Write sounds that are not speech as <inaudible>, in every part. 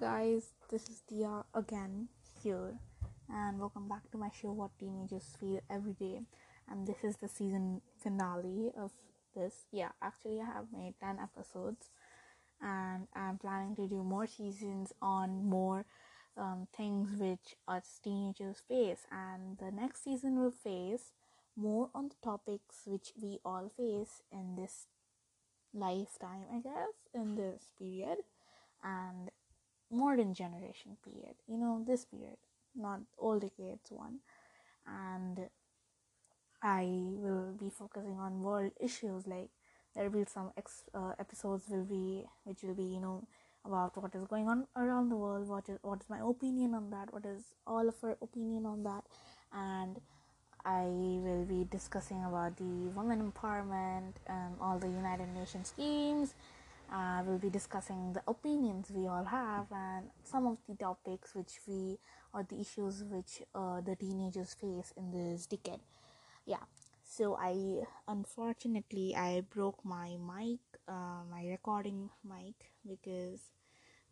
guys, this is Dia again here, and welcome back to my show What Teenagers Feel Every Day. And this is the season finale of this. Yeah, actually, I have made 10 episodes, and I'm planning to do more seasons on more um, things which us teenagers face. And the next season will face more on the topics which we all face in this lifetime, I guess, in this period and modern generation period you know this period not old decades one. And i will be focusing on world issues like there will be some ex- uh, episodes will be which will be you know about what is going on around the world what is what is my opinion on that what is all of our opinion on that. And i will be discussing about the women empowerment and all the united nations schemes uh, we'll be discussing the opinions we all have and some of the topics which we or the issues which uh, the teenagers face in this decade. Yeah, so I unfortunately I broke my mic, uh, my recording mic because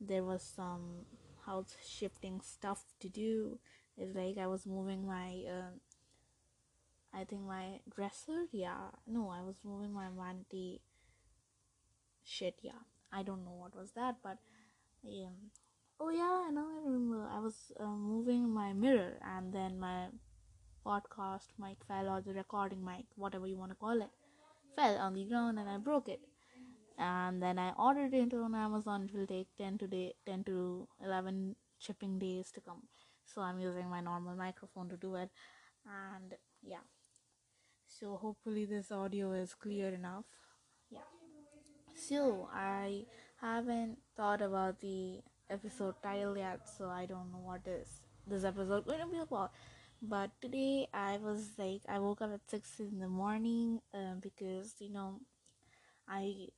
there was some house shifting stuff to do. It's like I was moving my. Uh, I think my dresser, yeah, no, I was moving my vanity shit yeah. I don't know what was that but yeah oh yeah i know i remember. I was uh, moving my mirror and then my podcast mic fell or the recording mic whatever you want to call it fell on the ground and i broke it. And then i ordered it on amazon. It will take 10 to day 10 to 11 shipping days to come. So i'm using my normal microphone to do it. And yeah. So hopefully this audio is clear enough so I haven't thought about the episode title yet, so I don't know what is this episode going to be about. But today I was like, I woke up at six in the morning um, because you know I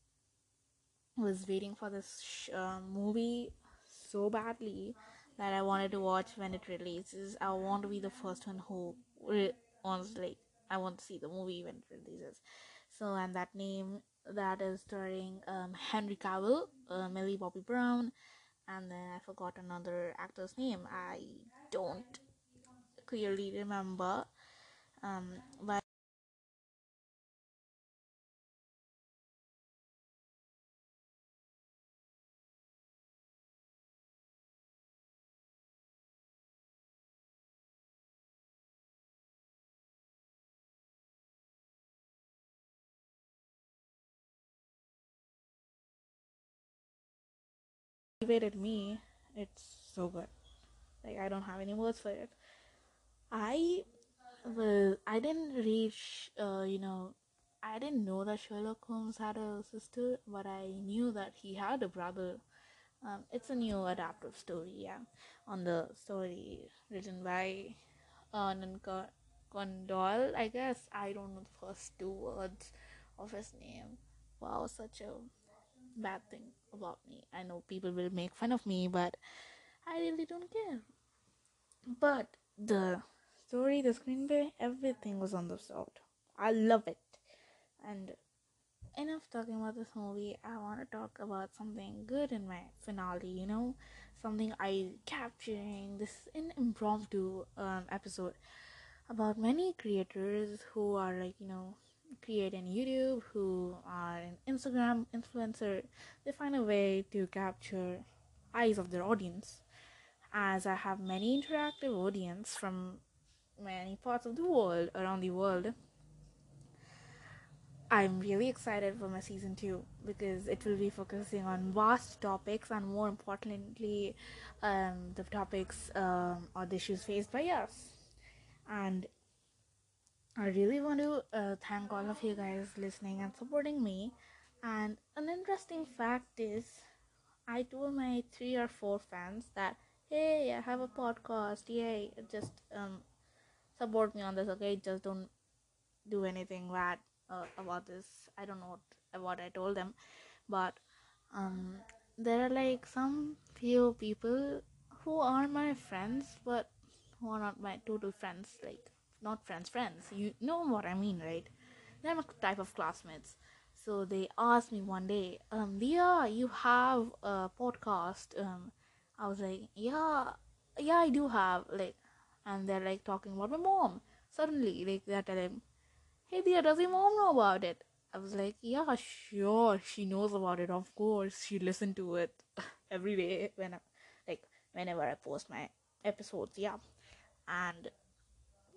was waiting for this sh- uh, movie so badly that I wanted to watch when it releases. I want to be the first one who re- wants like I want to see the movie when it releases. So and that name that is starring um, Henry Cavill, uh, Millie Bobby Brown, and then I forgot another actor's name. I don't clearly remember. Um, but motivated me. It's so good. Like I don't have any words for it. I well, I didn't reach. Uh, you know, I didn't know that Sherlock Holmes had a sister, but I knew that he had a brother. Um, it's a new adaptive story, yeah, on the story written by uh, Conan Doyle. I guess I don't know the first two words of his name. Wow, such a bad thing about me. I know people will make fun of me, but I really don't care. But the story, the screenplay, everything was on the spot. I love it. And enough talking about this movie. I want to talk about something good in my finale. You know, something I capturing this in impromptu um, episode about many creators who are like you know create in YouTube, who are an Instagram influencer, they find a way to capture eyes of their audience. As I have many interactive audience from many parts of the world, around the world, I'm really excited for my season two because it will be focusing on vast topics and more importantly, um, the topics um, or the issues faced by us. And I really want to uh, thank all of you guys listening and supporting me. And an interesting fact is, I told my three or four fans that, hey, I have a podcast. Yay! Just um, support me on this, okay? Just don't do anything bad uh, about this. I don't know what, what I told them, but um, there are like some few people who are my friends, but who are not my total friends. Like not friends, friends. You know what I mean, right? They're a type of classmates. So they asked me one day, um, Dia, you have a podcast. Um, I was like, yeah, yeah, I do have like, and they're like talking about my mom. Suddenly, like they're telling, hey, dear, does your mom know about it? I was like, yeah, sure, she knows about it. Of course, she listened to it <laughs> every day when, I, like, whenever I post my episodes. Yeah, and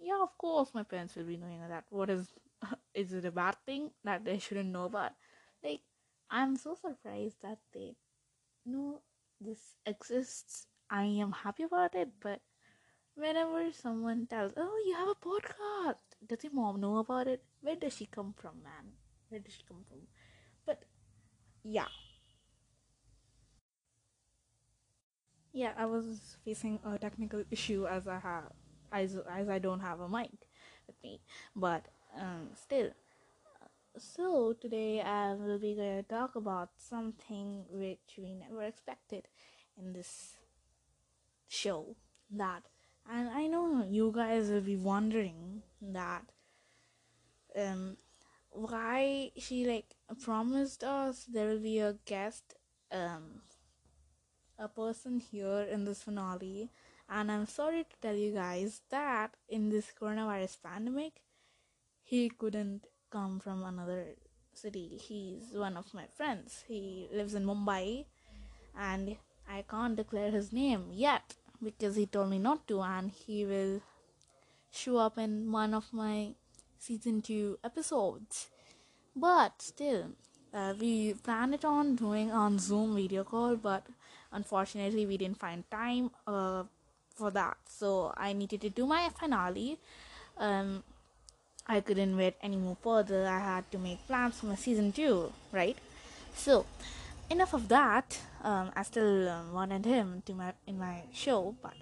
yeah, of course, my parents will be knowing that. What is, <laughs> is it a bad thing that they shouldn't know about? Like, I'm so surprised that they know this exists. I am happy about it, but whenever someone tells, "Oh, you have a podcast," does your mom know about it? Where does she come from, man? where does she come from but yeah yeah i was facing a technical issue as i have as, as i don't have a mic with me. But um, still. So today i will be going to talk about something which we never expected in this show. That and i know you guys will be wondering that um why she like promised us there will be a guest um a person here in this finale and i'm sorry to tell you guys that in this coronavirus pandemic he couldn't come from another city. He's one of my friends. He lives in mumbai and i can't declare his name yet because he told me not to and he will show up in one of my season 2 episodes. But still uh, we planned it on doing on zoom video call but unfortunately we didn't find time. Uh, for that. So i needed to do my finale. Um, i couldn't wait any more further. I had to make plans for my season 2 right? So enough of that. Um, i still um, wanted him to my in my show but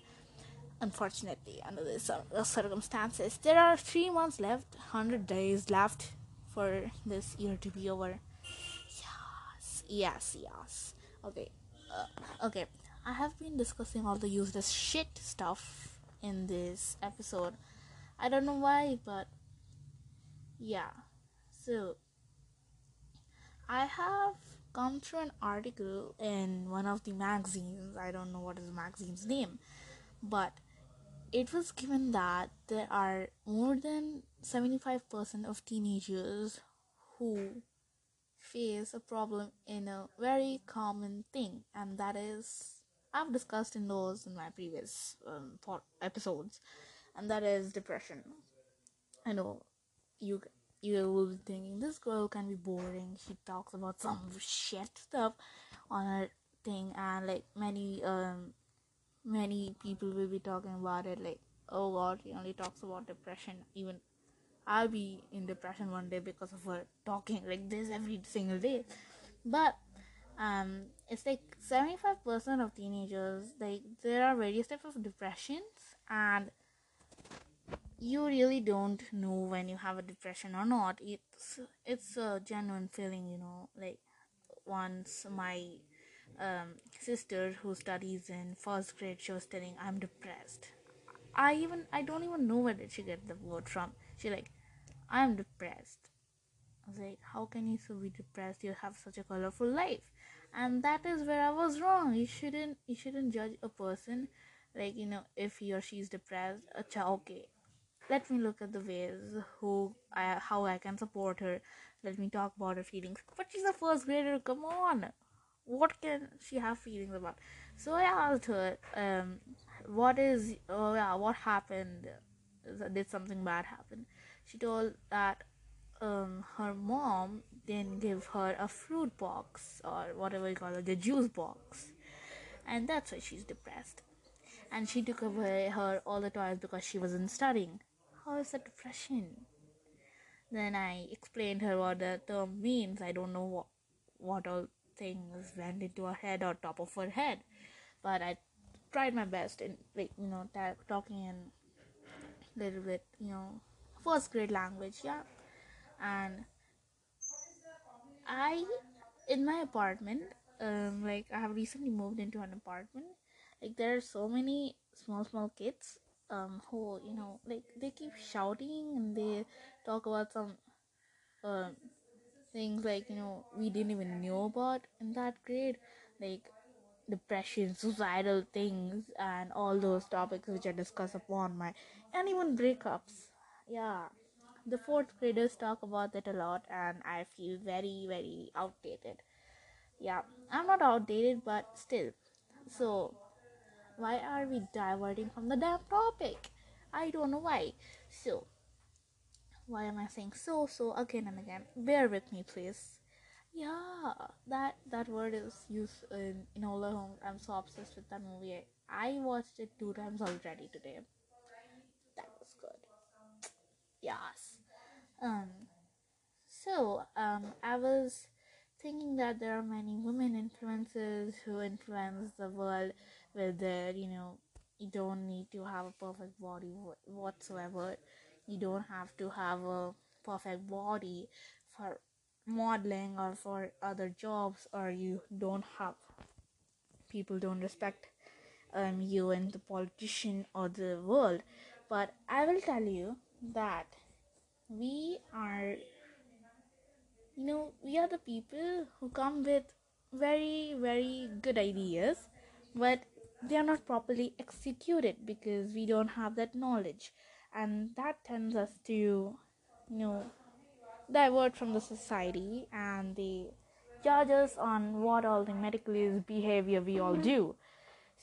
unfortunately under the circumstances there are three months left 100 days left for this year to be over. Yes yes yes. Okay uh, okay i have been discussing all the useless shit stuff in this episode. I don't know why but yeah. So i have come through an article in one of the magazines. I don't know what is the magazine's name but it was given that there are more than 75% of teenagers who face a problem in a very common thing and that is i've discussed in those in my previous um, episodes and that is depression. I know you you will be thinking this girl can be boring. She talks about some shit stuff on her thing and like many um many people will be talking about it like oh god she only talks about depression. Even i'll be in depression one day because of her talking like this every single day. But um it's like 75% of teenagers like there are various types of depressions and you really don't know when you have a depression or not. It's it's a genuine feeling you know like once my um, sister who studies in first grade she was telling i'm depressed. I even i don't even know where did she get the word from. She like i'm depressed. I was like how can you so be depressed? You have such a colorful life and that is where i was wrong. You shouldn't you shouldn't judge a person like you know if he or she is depressed. Acha okay. Let me look at the ways who I, how i can support her. Let me talk about her feelings. But she's a first grader come on. What can she have feelings about? So i asked her um what is oh yeah what happened? Did something bad happen? She told that um her mom didn't give her a fruit box or whatever you call it the juice box. And that's why she's depressed. And she took away her all the toys because she wasn't studying. How is that depression then i explained her what the term means. I don't know what what all things went into her head or top of her head. But i tried my best in like you know t- talking in little bit you know first grade language yeah and i in my apartment um like i have recently moved into an apartment like there are so many small small kids um who you know like they keep shouting and they talk about some um things like you know we didn't even know about in that grade like depression, suicidal things, and all those topics which I discuss upon my and even breakups. Yeah, the fourth graders talk about that a lot, and I feel very, very outdated. Yeah, I'm not outdated, but still. So, why are we diverting from the damn topic? I don't know why. So, why am I saying so so again and again? Bear with me, please. Yeah, that that word is used in in Enola Holmes. I'm so obsessed with that movie. I watched it two times already today. That was good. Yes. Um. So um, I was thinking that there are many women influencers who influence the world with their, you know, you don't need to have a perfect body whatsoever. You don't have to have a perfect body for modeling or for other jobs, or you don't have people don't respect um, you and the politician or the world. But I will tell you that we are you know we are the people who come with very very good ideas but they are not properly executed because we don't have that knowledge. And that tends us to you know divert from the society and they judge us on what all the medicalist behavior we all do.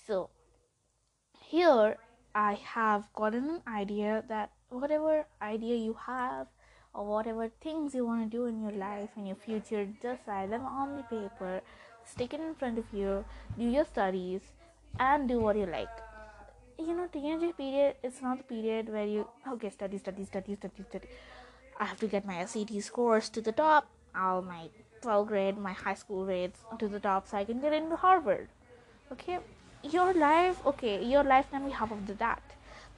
So here i have gotten an idea that whatever idea you have or whatever things you want to do in your life and your future just write them on the paper stick it in front of you do your studies and do what you like. You know teenage period is not the period where you okay study study study study study. I have to get my SAT scores to the top all my 12th grade my high school grades to the top so i can get into harvard. Okay? Your life okay your life can be half of that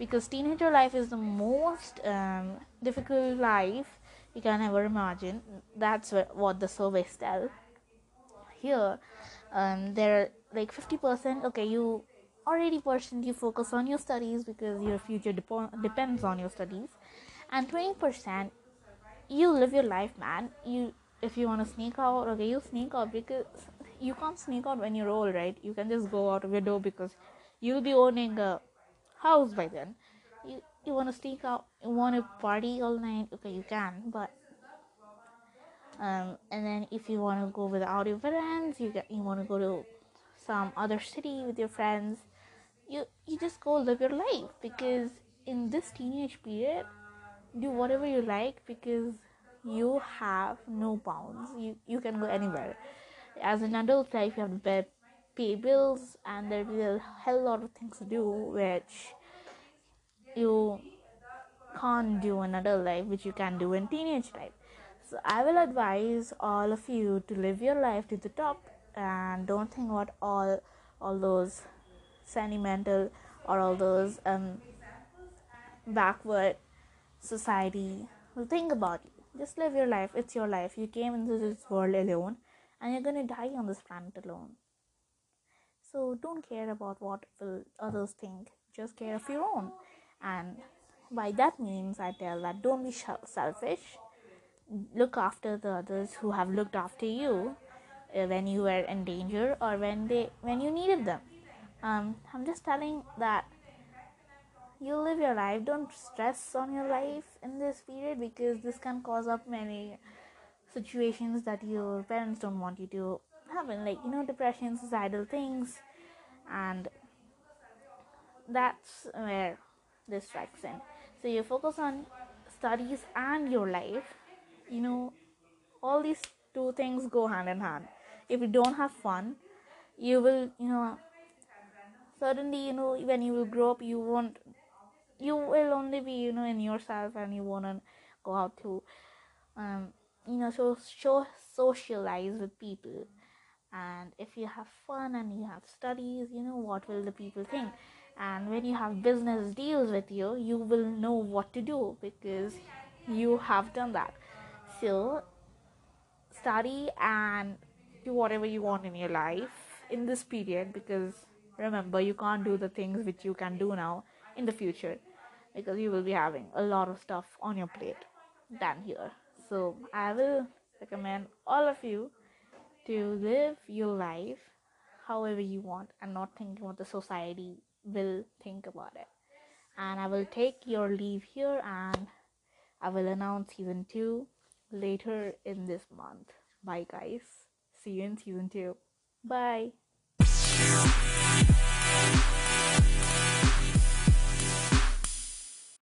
because teenager life is the most um, difficult life you can ever imagine. That's what the surveys tell. Here um, there are like 50% okay you or 80% you focus on your studies because your future dep- depends on your studies. And 20% you live your life man. You if you want to sneak out okay you sneak out because you can't sneak out when you're old right? You can just go out of your door because you'll be owning a house by then. You you want to sneak out, you want to party all night, okay, you can, but um, and then if you want to go without your friends, you get you want to go to some other city with your friends, you you just go live your life because in this teenage period, do whatever you like because you have no bounds. You you can go anywhere. As an adult life, you have to pay pay bills and there'll be a hell lot of things to do which you can't do in adult life which you can do in teenage life. So i will advise all of you to live your life to the top and don't think about all all those sentimental or all those um backward society will think about you. Just live your life. It's your life. You came into this world alone and you're gonna die on this planet alone so don't care about what will others think. Just care of your own. And by that means i tell that don't be selfish. Look after the others who have looked after you uh, when you were in danger or when they when you needed them. Um, i'm just telling that you live your life. Don't stress on your life in this period because this can cause up many situations that your parents don't want you to happen like you know depression suicidal things and that's where this strikes in. So you focus on studies and your life you know all these two things go hand in hand. If you don't have fun you will you know suddenly you know when you will grow up you won't you will only be you know in yourself and you won't go out to um you know so, so socialize with people and if you have fun and you have studies you know what will the people think? And when you have business deals with you you will know what to do because you have done that. So study and do whatever you want in your life in this period because remember you can't do the things which you can do now in the future because you will be having a lot of stuff on your plate than here. So i will recommend all of you to live your life however you want and not thinking what the society will think about it. And I will take your leave here and I will announce season 2 later in this month. Bye, guys. See you in season 2. Bye.